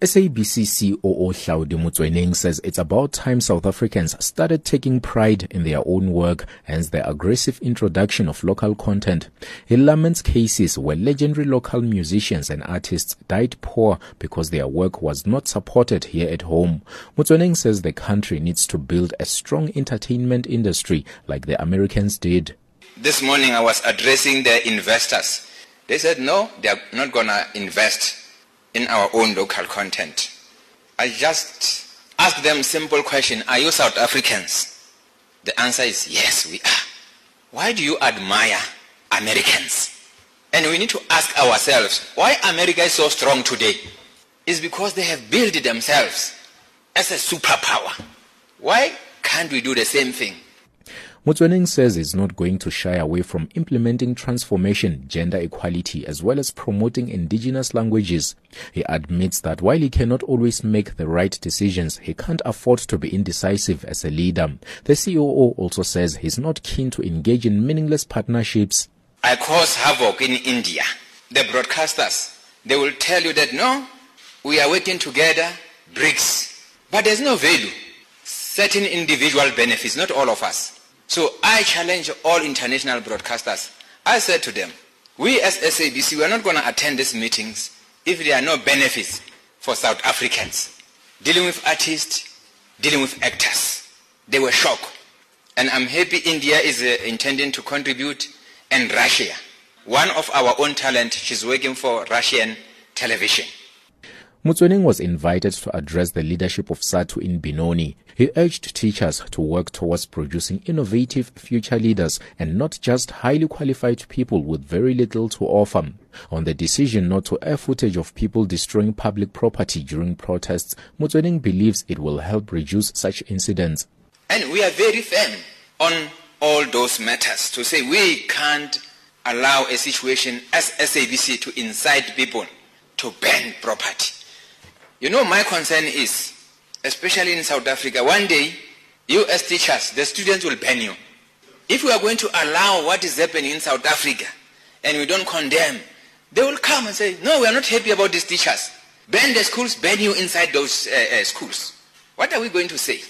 SABC COO Hlaudi Motsoeneng says it's about time South Africans started taking pride in their own work, hence the aggressive introduction of local content. He laments cases where legendary local musicians and artists died poor because their work was not supported here at home. Motsoeneng says the country needs to build a strong entertainment industry like the Americans did. This morning I was addressing the investors. They said no, they are not going to invest in our own local content. I just ask them simple question, are you South Africans? The answer is yes, we are. Why do you admire Americans? And we need to ask ourselves, why America is so strong today? It's because they have built themselves as a superpower. Why can't we do the same thing? Motsoeneng says he's not going to shy away from implementing transformation, gender equality, as well as promoting indigenous languages. He admits that while he cannot always make the right decisions, he can't afford to be indecisive as a leader. The COO also says he's not keen to engage in meaningless partnerships. I cause havoc in India. The broadcasters, they will tell you that no, we are working together, BRICS. But there's no value. Certain individual benefits, not all of us. So I challenge all international broadcasters. I said to them, we as SABC, we are not going to attend these meetings if there are no benefits for South Africans. Dealing with artists, dealing with actors. They were shocked. And I'm happy India is uh, intending to contribute and Russia. One of our own talent, she's working for Russian television. Motsoeneng was invited to address the leadership of SADTU in Benoni. He urged teachers to work towards producing innovative future leaders and not just highly qualified people with very little to offer. On the decision not to air footage of people destroying public property during protests, Motsoeneng believes it will help reduce such incidents. And we are very firm on all those matters to say we can't allow a situation as SABC to incite people to burn property. You know, my concern is, especially in South Africa, one day, you as teachers, the students will ban you. If we are going to allow what is happening in South Africa and we don't condemn, they will come and say, no, we are not happy about these teachers. Ban the schools, ban you inside those uh, uh, schools. What are we going to say?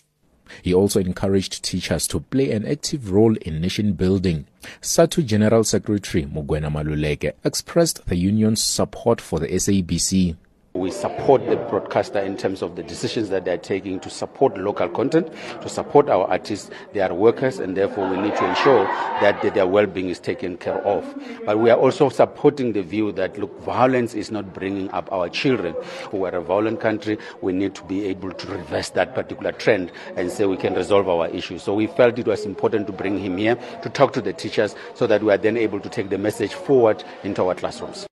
He also encouraged teachers to play an active role in nation building. SADTU General Secretary Mugwena Maluleke expressed the union's support for the SABC. We support the broadcaster in terms of the decisions that they're taking to support local content, to support our artists. They are workers, and therefore we need to ensure that their well being is taken care of. But we are also supporting the view that, look, violence is not bringing up our children. We are a violent country. We need to be able to reverse that particular trend and say we can resolve our issues. So we felt it was important to bring him here to talk to the teachers so that we are then able to take the message forward into our classrooms.